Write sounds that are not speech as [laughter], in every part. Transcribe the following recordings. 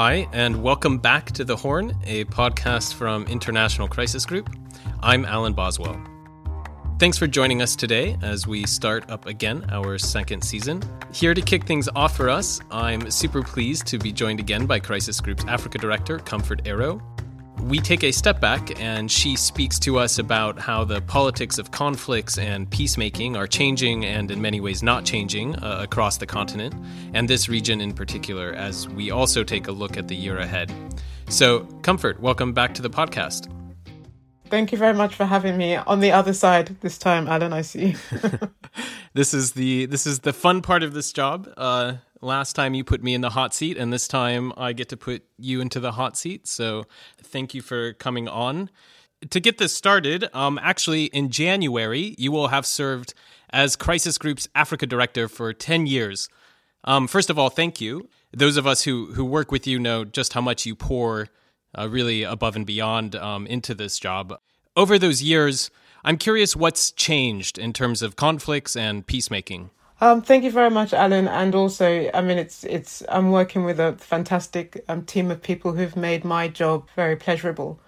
Hi, and welcome back to The Horn, a podcast from International Crisis Group. I'm Alan Boswell. Thanks for joining us today as we start up again our second season. Here to kick things off for us, I'm super pleased to be joined again by Crisis Group's Africa Director, Comfort Ero, we take a step back and she speaks to us about how the politics of conflicts and peacemaking are changing and in many ways not changing uh, across the continent and this region in particular as we also take a look at the year ahead. So, Comfort, welcome back to the podcast. Thank you very much for having me on the other side this time, Alan. I see. [laughs] this is the this is the fun part of this job. Uh, Last time you put me in the hot seat, and this time I get to put you into the hot seat. So thank you for coming on. To get this started, um, actually, in January, you will have served as Crisis Group's Africa Director for 10 years. Um, first of all, thank you. Those of us who, who work with you know just how much you pour uh, really above and beyond um, into this job. Over those years, I'm curious what's changed in terms of conflicts and peacemaking. Um, thank you very much, Alan. And also, I mean, it's it's I'm working with a fantastic um, team of people who've made my job very pleasurable.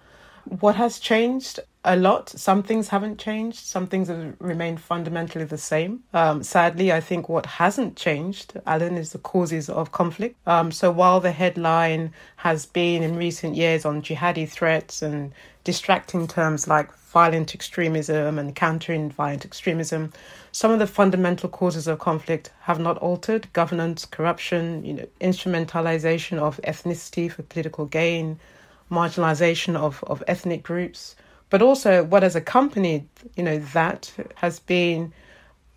What has changed? A lot. Some things haven't changed. Some things have remained fundamentally the same. Um, sadly, I think what hasn't changed, Alan, is the causes of conflict. Um, so while the headline has been in recent years on jihadi threats and distracting terms like violent extremism and countering violent extremism, some of the fundamental causes of conflict have not altered. Governance, corruption, you know, instrumentalization of ethnicity for political gain, marginalization of, of ethnic groups. But also, what has accompanied, you know, that has been,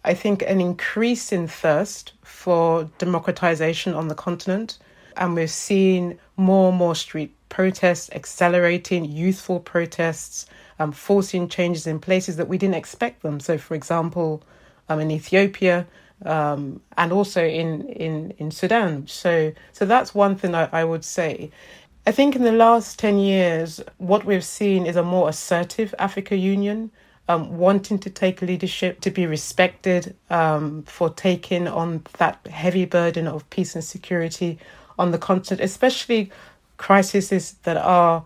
I think, an increase in thirst for democratization on the continent, and we're seeing more and more street protests accelerating, youthful protests, um, forcing changes in places that we didn't expect them. So, for example, um, in Ethiopia, um, and also in, in, in Sudan. So, so that's one thing I, I would say. I think in the last 10 years, what we've seen is a more assertive Africa Union, um, wanting to take leadership, to be respected um, for taking on that heavy burden of peace and security on the continent, especially crises that are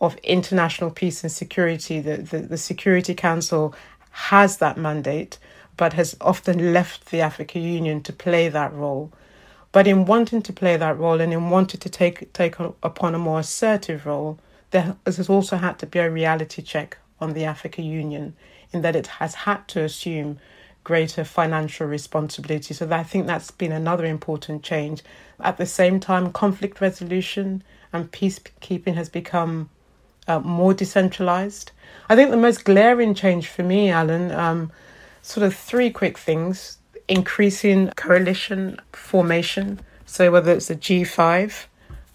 of international peace and security. The, the, the Security Council has that mandate but has often left the African Union to play that role. But in wanting to play that role and in wanting to take take upon a more assertive role, there has also had to be a reality check on the African Union in that it has had to assume greater financial responsibility. So I think that's been another important change. At the same time, conflict resolution and peacekeeping has become uh, more decentralized. I think the most glaring change for me, Alan, um, sort of three quick things increasing coalition formation. So, whether it's the G5,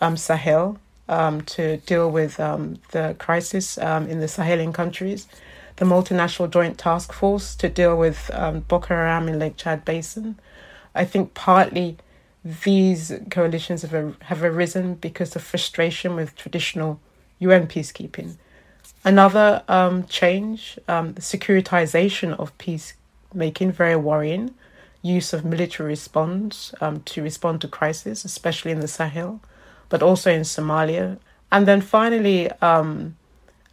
um, Sahel, um, to deal with um, the crisis um, in the Sahelian countries, the multinational joint task force to deal with um, Boko Haram in Lake Chad Basin. I think partly these coalitions have, have arisen because of frustration with traditional UN peacekeeping. Another um, change, um, the securitization of peacemaking, very worrying. Use of military response um, to respond to crisis, especially in the Sahel, but also in Somalia. And then finally, um,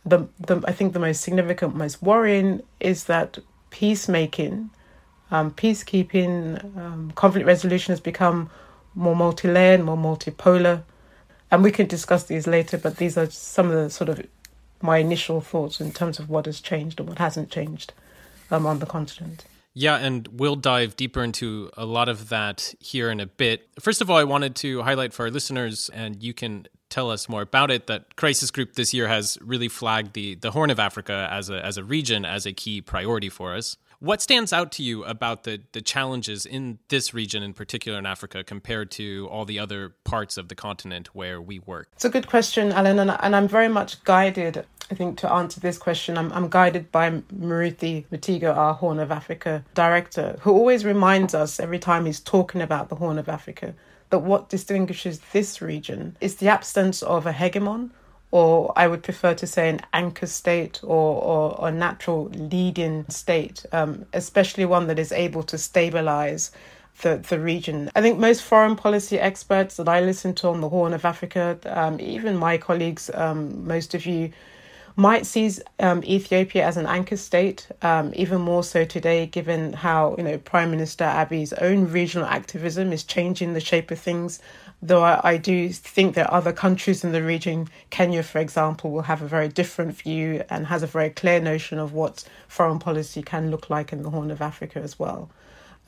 the, the I think the most significant, most worrying is that peacemaking, um, peacekeeping, um, conflict resolution has become more multi-layered, more multipolar, and we can discuss these later. But these are some of the sort of my initial thoughts in terms of what has changed and what hasn't changed um, on the continent. Yeah, and we'll dive deeper into a lot of that here in a bit. First of all, I wanted to highlight for our listeners, and you can tell us more about it, that Crisis Group this year has really flagged the, the Horn of Africa as a, as a region as a key priority for us. What stands out to you about the, the challenges in this region, in particular in Africa, compared to all the other parts of the continent where we work? It's a good question, Alan, and, and I'm very much guided. I think to answer this question, I'm, I'm guided by Murithi Mutiga, our Horn of Africa director, who always reminds us every time he's talking about the Horn of Africa that what distinguishes this region is the absence of a hegemon or I would prefer to say an anchor state or, or, a natural leading state, um, especially one that is able to stabilize the, the region. I think most foreign policy experts that I listen to on the Horn of Africa, um, even my colleagues, um, most of you, might see um, Ethiopia as an anchor state, um, even more so today, given how you know Prime Minister Abiy's own regional activism is changing the shape of things. Though I, I do think that other countries in the region, Kenya, for example, will have a very different view and has a very clear notion of what foreign policy can look like in the Horn of Africa as well.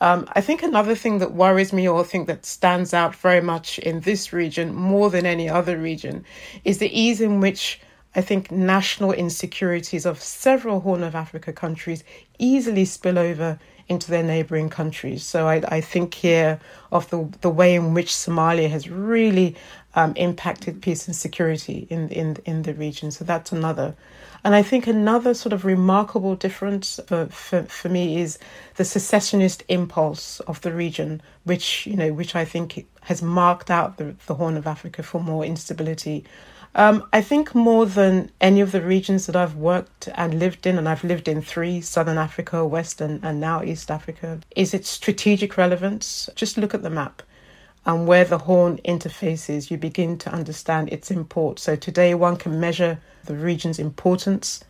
Um, I think another thing that worries me, or think that stands out very much in this region more than any other region, is the ease in which I think national insecurities of several Horn of Africa countries easily spill over into their neighboring countries. So I, I think here of the, the way in which Somalia has really um, impacted peace and security in, in, in the region. So that's another. And I think another sort of remarkable difference for, for, for me is the secessionist impulse of the region, which, you know, which I think has marked out the, the Horn of Africa for more instability. Um, I think more than any of the regions that I've worked and lived in, and I've lived in three Southern Africa, Western, and, now East Africa, is its strategic relevance. Just look at the map and where the horn interfaces, you begin to understand its import. So today, one can measure the region's importance.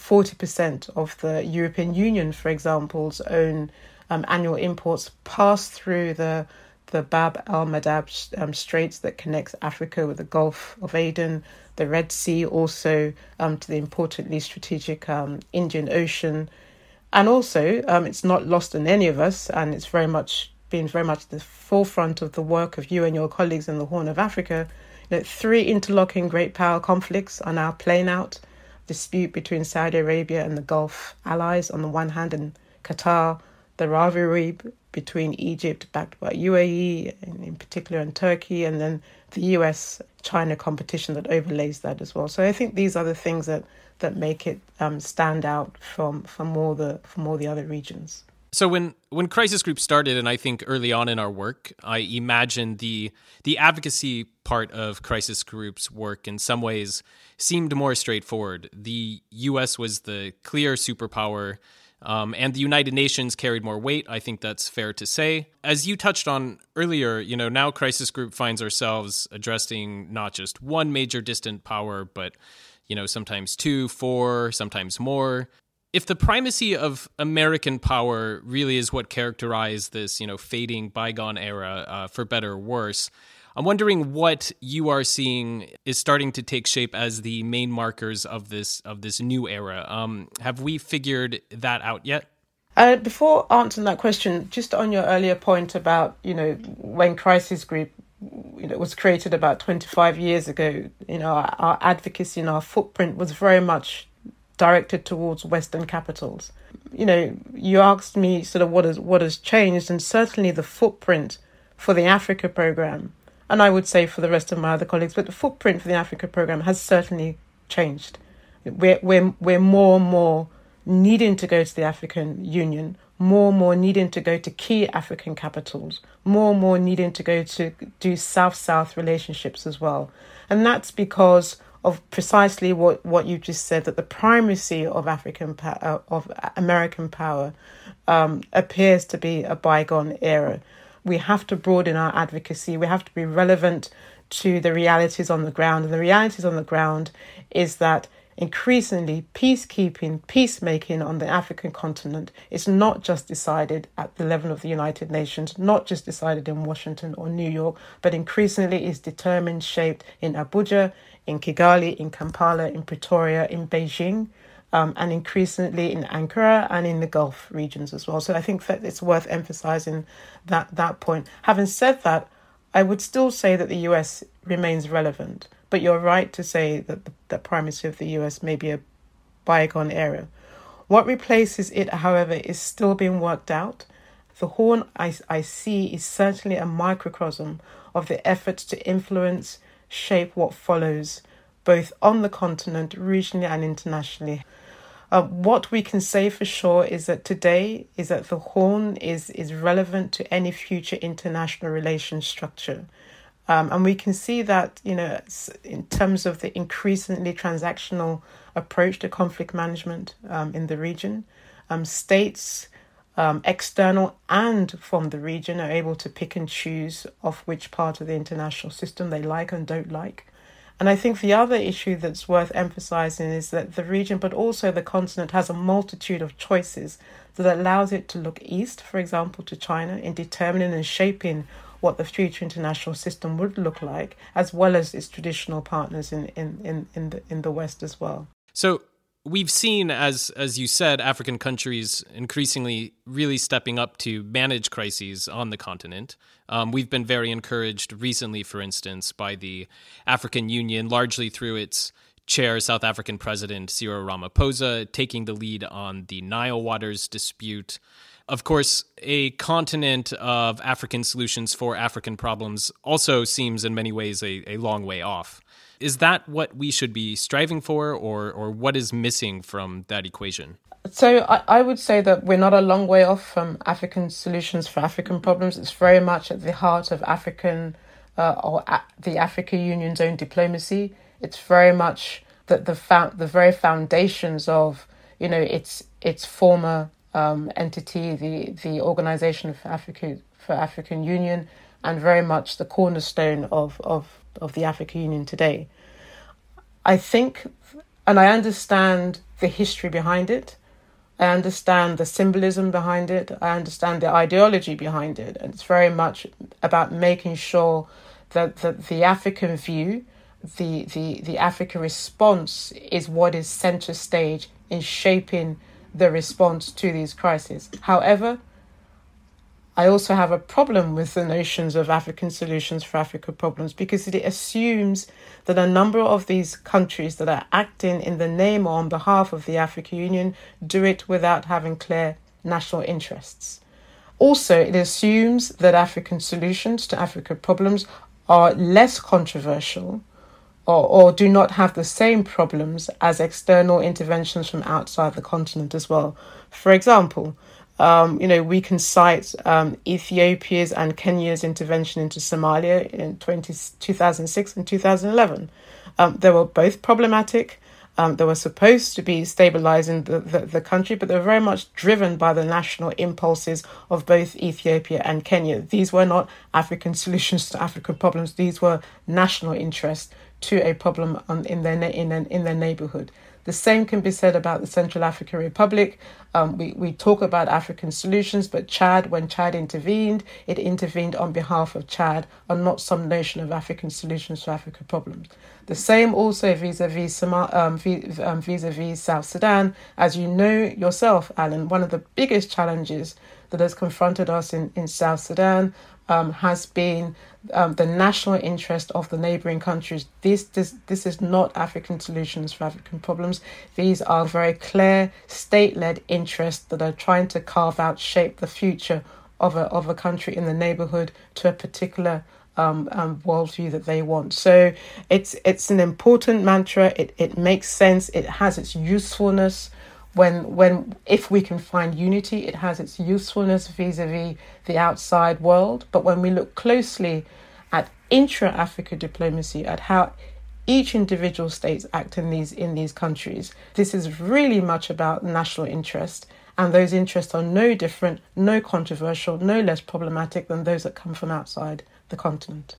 40% of the European Union, for example's own um, annual imports pass through the the Bab el Mandeb um, Straits that connects Africa with the Gulf of Aden, the Red Sea, also um, to the importantly strategic um, Indian Ocean. And also, um, it's not lost on any of us, and it's very much been very much the forefront of the work of you and your colleagues in the Horn of Africa that three interlocking great power conflicts are now playing out. Dispute between Saudi Arabia and the Gulf allies on the one hand, and Qatar, the rivalry between Egypt, backed by UAE, in particular, and Turkey, and then the US China competition that overlays that as well. So I think these are the things that, that make it um, stand out from, from, all the, from all the other regions. So when when crisis group started, and I think early on in our work, I imagined the the advocacy part of crisis groups work in some ways seemed more straightforward. The U.S. was the clear superpower, um, and the United Nations carried more weight. I think that's fair to say. As you touched on earlier, you know now crisis group finds ourselves addressing not just one major distant power, but you know sometimes two, four, sometimes more if the primacy of American power really is what characterized this, you know, fading bygone era, uh, for better or worse, I'm wondering what you are seeing is starting to take shape as the main markers of this of this new era. Um, have we figured that out yet? Uh, before answering that question, just on your earlier point about you know when Crisis Group you know was created about 25 years ago, you know our, our advocacy and our footprint was very much directed towards Western capitals. You know, you asked me sort of what has what has changed, and certainly the footprint for the Africa program, and I would say for the rest of my other colleagues, but the footprint for the Africa program has certainly changed. We're we're we're more and more needing to go to the African Union, more and more needing to go to key African capitals, more and more needing to go to do South South relationships as well. And that's because of precisely what, what you just said that the primacy of African uh, of American power um, appears to be a bygone era. We have to broaden our advocacy. We have to be relevant to the realities on the ground. And the realities on the ground is that increasingly peacekeeping, peacemaking on the African continent is not just decided at the level of the United Nations, not just decided in Washington or New York, but increasingly is determined, shaped in Abuja, in Kigali, in Kampala, in Pretoria, in Beijing, um, and increasingly in Ankara and in the Gulf regions as well. So I think that it's worth emphasizing that that point. Having said that, I would still say that the US remains relevant, but you're right to say that the, the primacy of the US may be a bygone era. What replaces it, however, is still being worked out. The horn I, I see is certainly a microcosm of the efforts to influence shape what follows, both on the continent, regionally, and internationally. Uh, what we can say for sure is that today is that the horn is is relevant to any future international relations structure. Um, and we can see that, you know, in terms of the increasingly transactional approach to conflict management um, in the region, um, states um, external and from the region, are able to pick and choose of which part of the international system they like and don't like. And I think the other issue that's worth emphasizing is that the region, but also the continent, has a multitude of choices that allows it to look east, for example, to China, in determining and shaping what the future international system would look like, as well as its traditional partners in, in, in, in, the, in the West as well. So we've seen, as as you said, African countries increasingly really stepping up to manage crises on the continent. Um, we've been very encouraged recently, for instance, by the African Union, largely through its chair, South African President Cyril Ramaphosa, taking the lead on the Nile waters dispute. Of course, a continent of African solutions for African problems also seems in many ways a, a long way off. Is that what we should be striving for, or, or what is missing from that equation? So I, I would say that we're not a long way off from African solutions for African problems. It's very much at the heart of African uh, or the African Union's own diplomacy. It's very much the the, the very foundations of you know its its former um, entity, the the Organization for Africa for African Union, and very much the cornerstone of of of the African Union today. I think, and I understand the history behind it. I understand the symbolism behind it. I understand the ideology behind it. And it's very much about making sure that, that the African view, the, the, the African response is what is center stage in shaping the response to these crises. However, I also have a problem with the notions of African solutions for African problems because it assumes that a number of these countries that are acting in the name or on behalf of the African Union do it without having clear national interests. Also, it assumes that African solutions to African problems are less controversial or, or do not have the same problems as external interventions from outside the continent as well. For example, um, you know, we can cite um, Ethiopia's and Kenya's intervention into Somalia in 20, 2006 and 2011. Um, they were both problematic. Um, they were supposed to be stabilizing the, the, the, country, but they were very much driven by the national impulses of both Ethiopia and Kenya. These were not African [laughs] solutions to African problems, these were national interests to a problem in their in, in their neighborhood. The same can be said about the Central African Republic. Um, we, we talk about African solutions, but Chad, when Chad intervened, it intervened on behalf of Chad and not some notion of African solutions to African problems. The same also vis-a-vis um, um, vis-a-vis South Sudan. As you know yourself, Alan, one of the biggest challenges that has confronted us in, in South Sudan um, has been um, the national interest of the neighboring countries. This, this, this is not African solutions for African problems. These are very clear state led interests that are trying to carve out, shape the future of a, of a country in the neighborhood to a particular um, um, worldview that they want. So it's it's an important mantra. It it makes sense. It has its usefulness when when if we can find unity it has its usefulness vis-a-vis the outside world. But when we look closely at intra-africa diplomacy at how each individual states act in these in these countries this is really much about national interest. And those interests are no different no controversial no less problematic than those that come from outside the continent.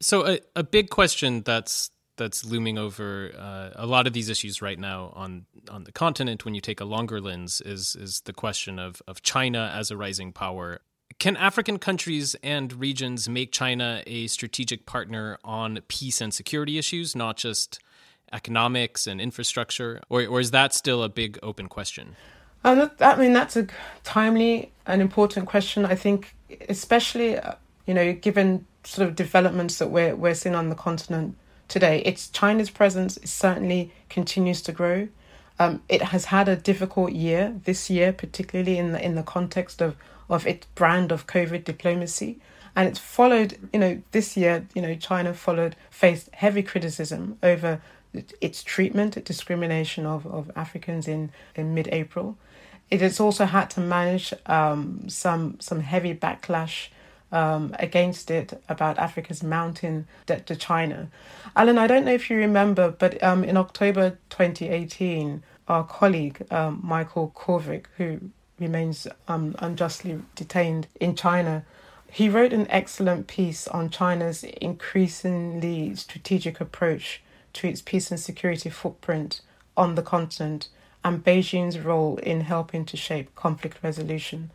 So a, a big question that's that's looming over uh, a lot of these issues right now on on the continent when you take a longer lens is is the question of of China as a rising power. Can African countries and regions make China a strategic partner on peace and security issues, not just economics and infrastructure, or or is that still a big open question? Um, I mean, that's a timely and important question. I think, especially uh, you know, given sort of developments that we're we're seeing on the continent today. It's China's presence certainly continues to grow. Um, it has had a difficult year this year, particularly in the in the context of of its brand of COVID diplomacy, and it's followed. You know, this year, you know, China followed faced heavy criticism over its treatment, discrimination of of Africans in in mid April. It has also had to manage um, some some heavy backlash um, against it about Africa's mounting debt to China. Alan, I don't know if you remember, but um, in October 2018, our colleague um, Michael Kovrig, who remains um, unjustly detained in China. He wrote an excellent piece on China's increasingly strategic approach to its peace and security footprint on the continent and Beijing's role in helping to shape conflict resolution.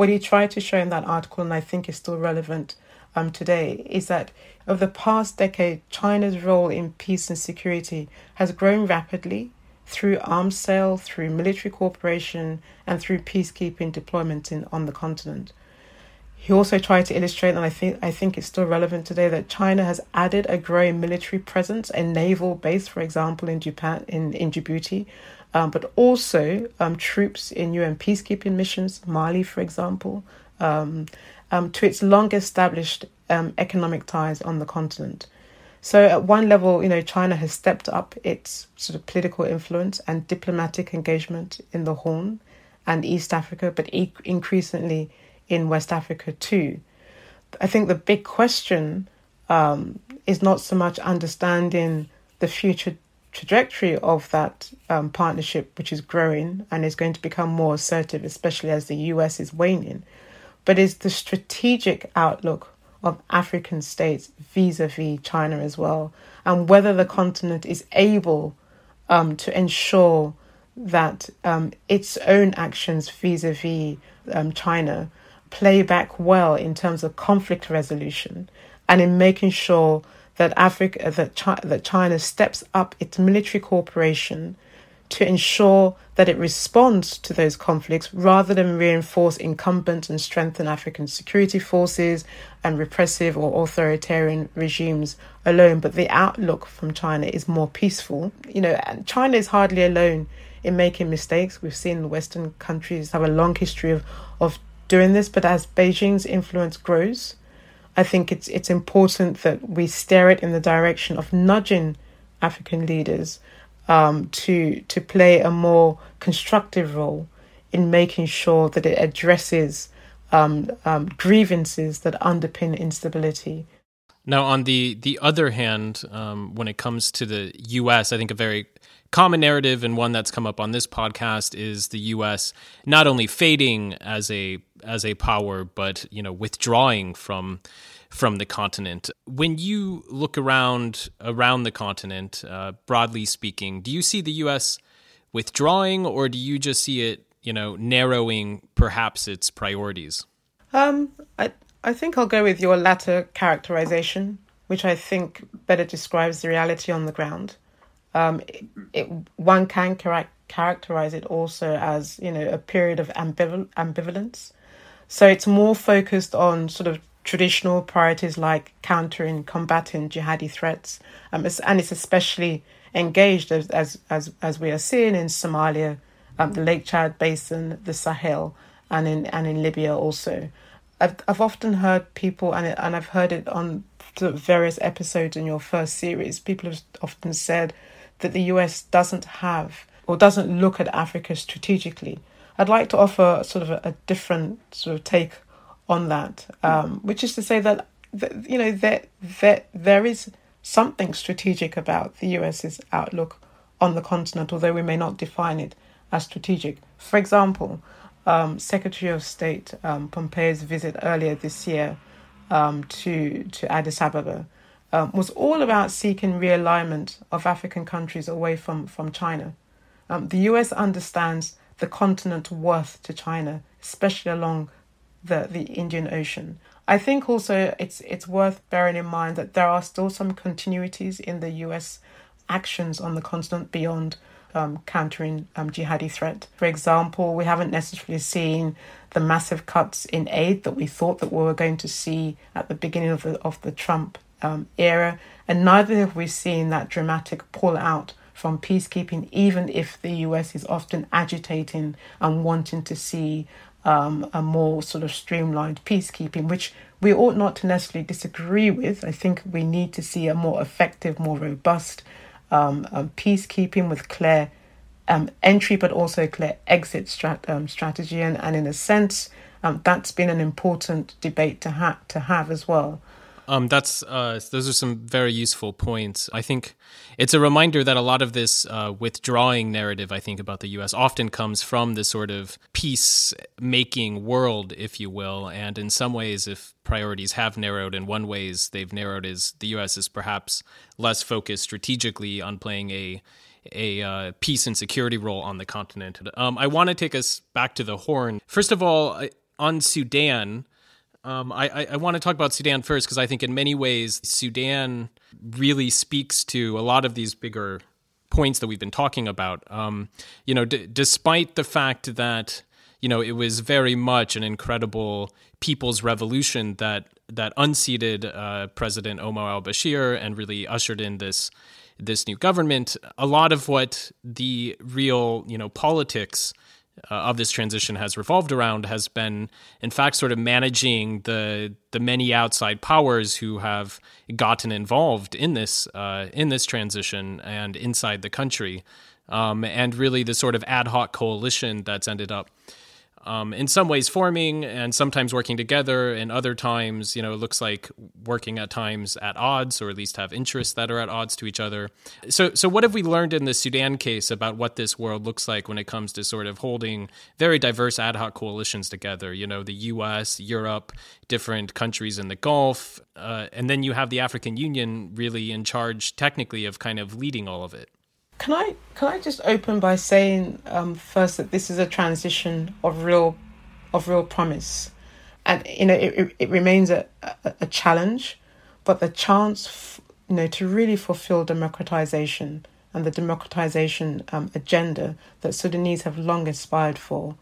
What he tried to show in that article, and I think is still relevant um, today, is that over the past decade, China's role in peace and security has grown rapidly through arms sale, through military cooperation, and through peacekeeping deployment in, on the continent. He also tried to illustrate, and I think I think it's still relevant today, that China has added a growing military presence, a naval base, for example, in Japan, in, in Djibouti, um, but also um, troops in UN peacekeeping missions, Mali, for example, um, um to its long established um, economic ties on the continent. So, at one level, you know, China has stepped up its sort of political influence and diplomatic engagement in the Horn and East Africa, but e- increasingly in West Africa too. I think the big question um, is not so much understanding the future trajectory of that um, partnership, which is growing and is going to become more assertive, especially as the US is waning, but is the strategic outlook of African states vis a vis China as well, and whether the continent is able um, to ensure that um, its own actions vis a vis China play back well in terms of conflict resolution and in making sure that Africa that China, that China steps up its military cooperation to ensure that it responds to those conflicts rather than reinforce incumbent and strengthen African security forces and repressive or authoritarian regimes alone. But the outlook from China is more peaceful. You know, China is hardly alone in making mistakes. We've seen Western countries have a long history of, of doing this, but as Beijing's influence grows, I think it's it's important that we steer it in the direction of nudging African leaders um, to to play a more constructive role in making sure that it addresses um, um, grievances that underpin instability. Now, on the the other hand, um, when it comes to the U.S., I think a very common narrative and one that's come up on this podcast is the U.S. not only fading as a as a power, but you know withdrawing from from the continent. When you look around around the continent, uh, broadly speaking, do you see the U.S. withdrawing, or do you just see it, you know, narrowing perhaps its priorities? Um, I I think I'll go with your latter characterization, which I think better describes the reality on the ground. Um, it, it, one can char- characterize it also as you know a period of ambival- ambivalence. So it's more focused on sort of traditional priorities like countering, combating jihadi threats, um, and it's especially engaged as as as, as we are seeing in Somalia, um, the Lake Chad Basin, the Sahel, and in and in Libya also. I've I've often heard people and and I've heard it on various episodes in your first series. People have often said that the US doesn't have or doesn't look at Africa strategically. I'd like to offer sort of a, a different sort of take on that, um, which is to say that, that you know that there there is something strategic about the US's outlook on the continent, although we may not define it as strategic. For example, um, Secretary of State um, Pompeo's visit earlier this year um, to to Addis Ababa um, was all about seeking realignment of African countries away from, from China. Um, the US understands the continent's worth to China, especially along the, the Indian Ocean. I think also it's it's worth bearing in mind that there are still some continuities in the US actions on the continent beyond um, countering um, jihadi threat. For example, we haven't necessarily seen the massive cuts in aid that we thought that we were going to see at the beginning of the of the Trump um, era, and neither have we seen that dramatic pull out from peacekeeping, even if the US is often agitating and wanting to see um, a more sort of streamlined peacekeeping, which we ought not to necessarily disagree with. I think we need to see a more effective, more robust um, um, peacekeeping with clear um, entry, but also clear exit strat- um, strategy. And, and in a sense, um, that's been an important debate to, ha- to have as well. Um, that's uh, those are some very useful points. I think it's a reminder that a lot of this uh, withdrawing narrative, I think, about the U.S. often comes from this sort of peace-making world, if you will. And in some ways, if priorities have narrowed, in one ways they've narrowed is the U.S. is perhaps less focused strategically on playing a a uh, peace and security role on the continent. Um, I want to take us back to the Horn. First of all, on Sudan. Um, I, I, I want to talk about Sudan first because I think in many ways Sudan really speaks to a lot of these bigger points that we've been talking about. Um, you know, d- despite the fact that you know it was very much an incredible people's revolution that that unseated uh, President Omar al-Bashir and really ushered in this this new government. A lot of what the real you know politics uh, of this transition has revolved around has been, in fact, sort of managing the the many outside powers who have gotten involved in this uh, in this transition and inside the country, um, and really the sort of ad hoc coalition that's ended up um, in some ways forming and sometimes working together. And other times you know it looks like working at times at odds or at least have interests that are at odds to each other. So so what have we learned in the sudan case about what this world looks like when it comes to sort of holding very diverse ad hoc coalitions together? You know the us europe different countries in the gulf uh, and then you have the african union really in charge technically of kind of leading all of it can I can I just open by saying um, first that this is a transition of real of real promise, and you know it, it remains a, a, a challenge, but the chance f- you know to really fulfill democratization and the democratization um, agenda that Sudanese have long aspired for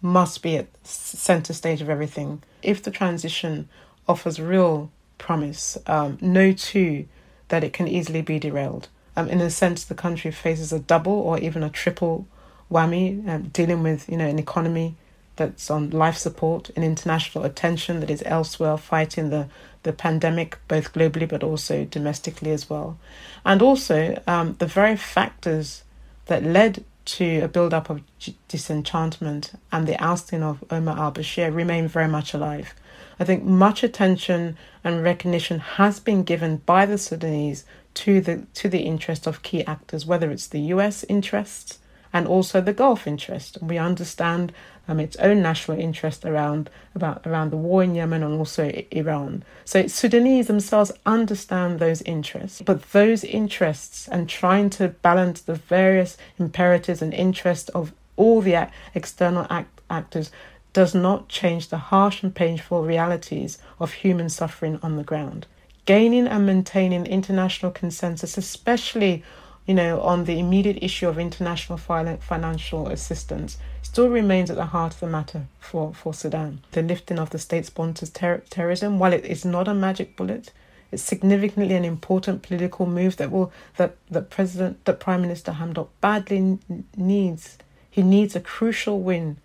must be at center stage of everything. If the transition offers real promise, um, know too that it can easily be derailed. Um, in a sense, the country faces a double or even a triple whammy, um, dealing with you know an economy that's on life support, an international attention that is elsewhere, fighting the the pandemic both globally but also domestically as well, and also um, the very factors that led to a build up of disenchantment and the ousting of Omar al Bashir remain very much alive. I think much attention and recognition has been given by the Sudanese to the to the interest of key actors, whether it's the U.S. interests and also the Gulf interest. We understand um, its own national interest around about around the war in Yemen and also Iran. So Sudanese themselves understand those interests, but those interests and trying to balance the various imperatives and interests of all the external act- actors does not change the harsh and painful realities of human suffering on the ground gaining and maintaining international consensus, especially you know, on the immediate issue of international financial assistance, still remains at the heart of the matter for, for Sudan. The lifting of the state sponsored ter- terrorism, while it is not a magic bullet, it's significantly an important political move that will that that President that Prime Minister Hamdok badly needs. He needs a crucial win,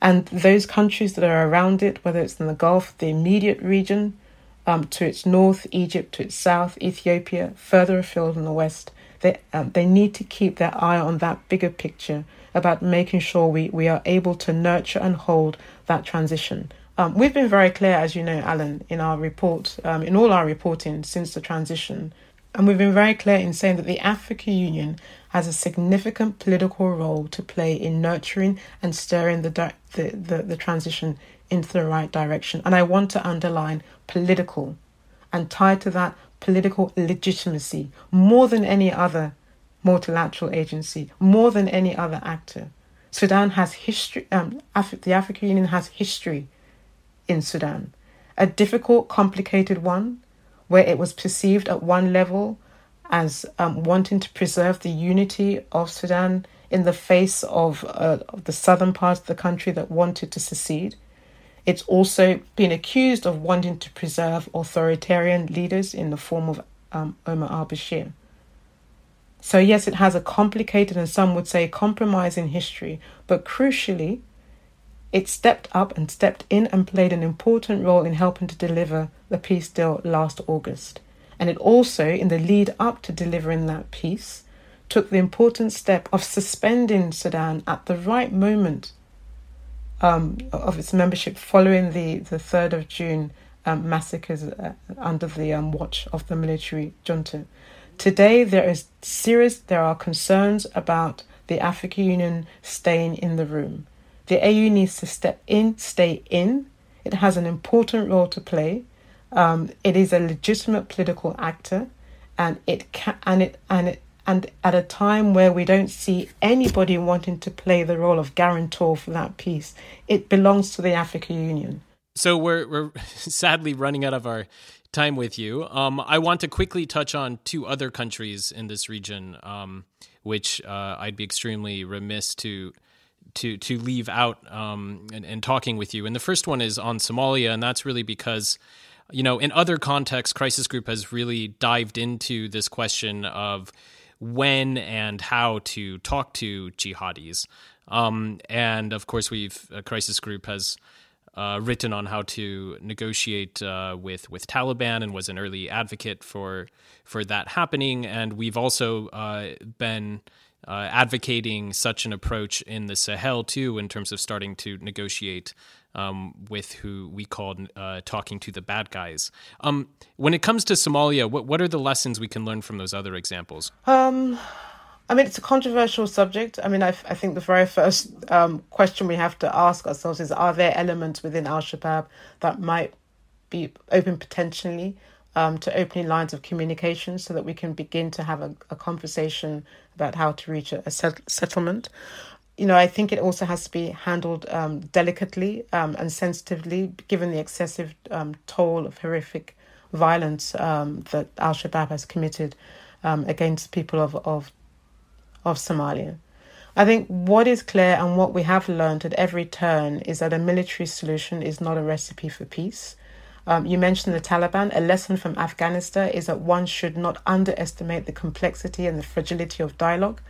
and those countries that are around it, whether it's in the Gulf, the immediate region, um, to its north, Egypt to its south, Ethiopia, further afield in the west. They, um, they need to keep their eye on that bigger picture about making sure we, we are able to nurture and hold that transition. Um, we've been very clear, as you know, Alan, in our report, um, in all our reporting since the transition, and we've been very clear in saying that the African Union has a significant political role to play in nurturing and stirring the, the, the, the transition into the right direction. And I want to underline political and tied to that political legitimacy more than any other multilateral agency, more than any other actor. Sudan has history, um, Af- the African Union has history in Sudan, a difficult, complicated one where it was perceived at one level as um, wanting to preserve the unity of Sudan in the face of, uh, of the southern part of the country that wanted to secede. It's also been accused of wanting to preserve authoritarian leaders in the form of um, Omar al Bashir. So, yes, it has a complicated and some would say compromising history, but crucially, it stepped up and stepped in and played an important role in helping to deliver the peace deal last August. And it also, in the lead up to delivering that peace, took the important step of suspending Sudan at the right moment um, of its membership following the, the 3rd of June um, massacres uh, under the um, watch of the military junta. Today, there is serious. There are concerns about the African Union staying in the room. The AU needs to step in, stay in. It has an important role to play. Um, it is a legitimate political actor, and it can and it and it and at a time where we don't see anybody wanting to play the role of guarantor for that peace, it belongs to the African Union. So we're we're [laughs] sadly running out of our time with you. Um, I want to quickly touch on two other countries in this region, um, which uh, I'd be extremely remiss to to to leave out um, and, and talking with you. And the first one is on Somalia, and that's really because you know in other contexts, Crisis Group has really dived into this question of when and how to talk to jihadis. Um, and of course, we've a crisis group has uh, written on how to negotiate uh, with with Taliban and was an early advocate for for that happening. And we've also uh, been uh, advocating such an approach in the Sahel too, in terms of starting to negotiate um, with who we called uh, talking to the bad guys. Um, when it comes to Somalia, what what are the lessons we can learn from those other examples? Um, I mean, it's a controversial subject. I mean, I, I think the very first um, question we have to ask ourselves is: Are there elements within Al Shabaab that might be open potentially um, to opening lines of communication so that we can begin to have a, a conversation about how to reach a, a set- settlement? You know, I think it also has to be handled um, delicately um, and sensitively, given the excessive um, toll of horrific violence um, that Al Shabaab has committed um, against people of, of of Somalia. I think what is clear and what we have learned at every turn is that a military solution is not a recipe for peace. Um, you mentioned the Taliban. A lesson from Afghanistan is that one should not underestimate the complexity and the fragility of dialogue.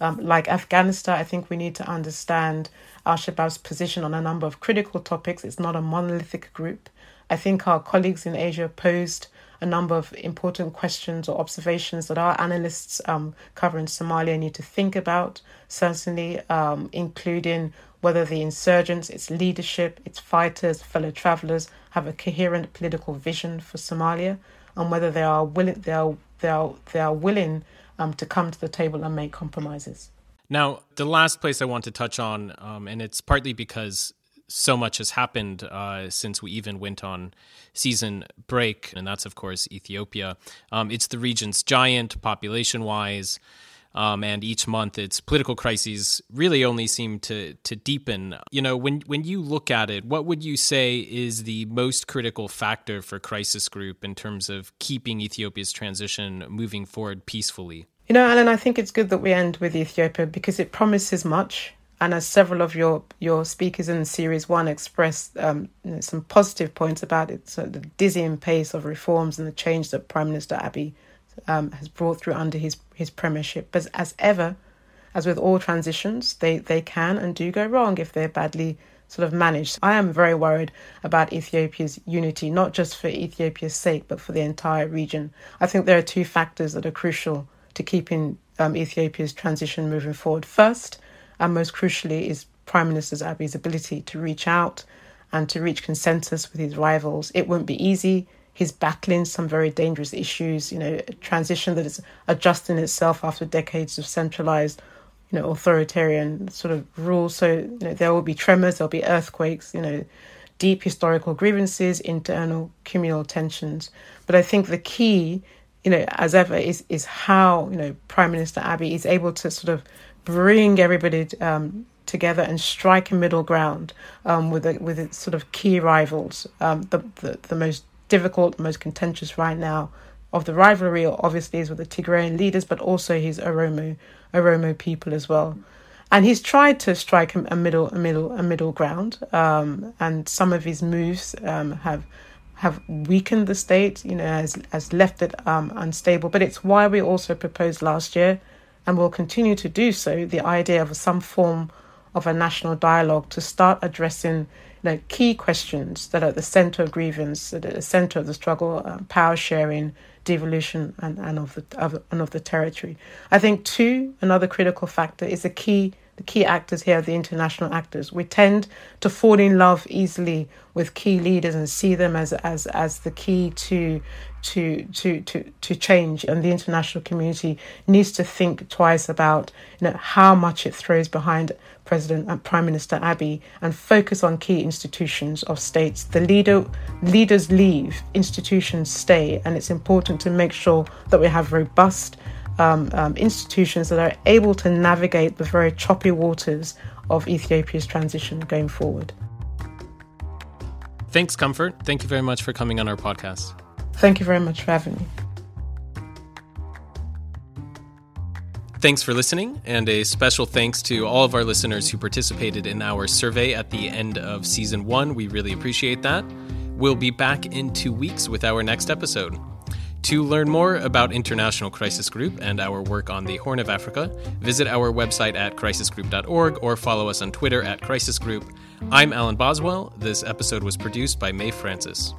Um, like Afghanistan, I think we need to understand Al Shabaab's position on a number of critical topics. It's not a monolithic group. I think our colleagues in Asia posed a number of important questions or observations that our analysts um, covering Somalia need to think about, certainly, um, including whether the insurgents, its leadership, its fighters, fellow travelers have a coherent political vision for Somalia, and whether they are willing, they are, they are, they are willing um, to come to the table and make compromises. Now, the last place I want to touch on, um, and it's partly because so much has happened uh, since we even went on season break, and that's, of course, Ethiopia. Um, it's the region's giant population wise. Um, and each month its political crises really only seem to to deepen. You know, when when you look at it, what would you say is the most critical factor for Crisis Group in terms of keeping Ethiopia's transition moving forward peacefully? You know, Alan, I think it's good that we end with Ethiopia because it promises much. And as several of your, your speakers in series one expressed um, you know, some positive points about it, so the dizzying pace of reforms and the change that Prime Minister Abiy um, has brought through under his his premiership. But as ever, as with all transitions, they they can and do go wrong if they're badly sort of managed. I am very worried about Ethiopia's unity, not just for Ethiopia's sake, but for the entire region. I think there are two factors that are crucial to keeping um, Ethiopia's transition moving forward. First, and most crucially, is Prime Minister Abiy's ability to reach out and to reach consensus with his rivals. It won't be easy. He's battling some very dangerous issues, you know, a transition that is adjusting itself after decades of centralized, you know, authoritarian sort of rule. So, you know, there will be tremors, there'll be earthquakes, you know, deep historical grievances, internal communal tensions. But I think the key, you know, as ever, is is how, you know, Prime Minister Abiy is able to sort of bring everybody um, together and strike a middle ground um, with with its sort of key rivals. Um, the, the the most difficult, most contentious right now of the rivalry obviously is with the Tigrayan leaders, but also his Oromo Oromo people as well. And he's tried to strike a middle a middle a middle ground, um, and some of his moves um, have have weakened the state, you know, has has left it um, unstable. But it's why we also proposed last year, and will continue to do so, the idea of some form of a national dialogue to start addressing know, key questions that are at the center of grievance, at the center of the struggle, um, power sharing, devolution, and, and of the of, and of the territory. I think two, another critical factor is the key the key actors here the international actors. We tend to fall in love easily with key leaders and see them as as as the key to to to to to change and the international community needs to think twice about you know how much it throws behind president and prime minister abiy and focus on key institutions of states. The leader leaders leave institutions stay and it's important to make sure that we have robust um, um, institutions that are able to navigate the very choppy waters of ethiopia's transition going forward. Thanks comfort. Thank you very much for coming on our podcast Thank you very much for having me. Thanks for listening, and a special thanks to all of our listeners who participated in our survey at the end of season one. We really appreciate that. We'll be back in two weeks with our next episode. To learn more about International Crisis Group and our work on the Horn of Africa, visit our website at crisisgroup.org or follow us on Twitter at Crisis Group. I'm Alan Boswell. This episode was produced by Mae Francis.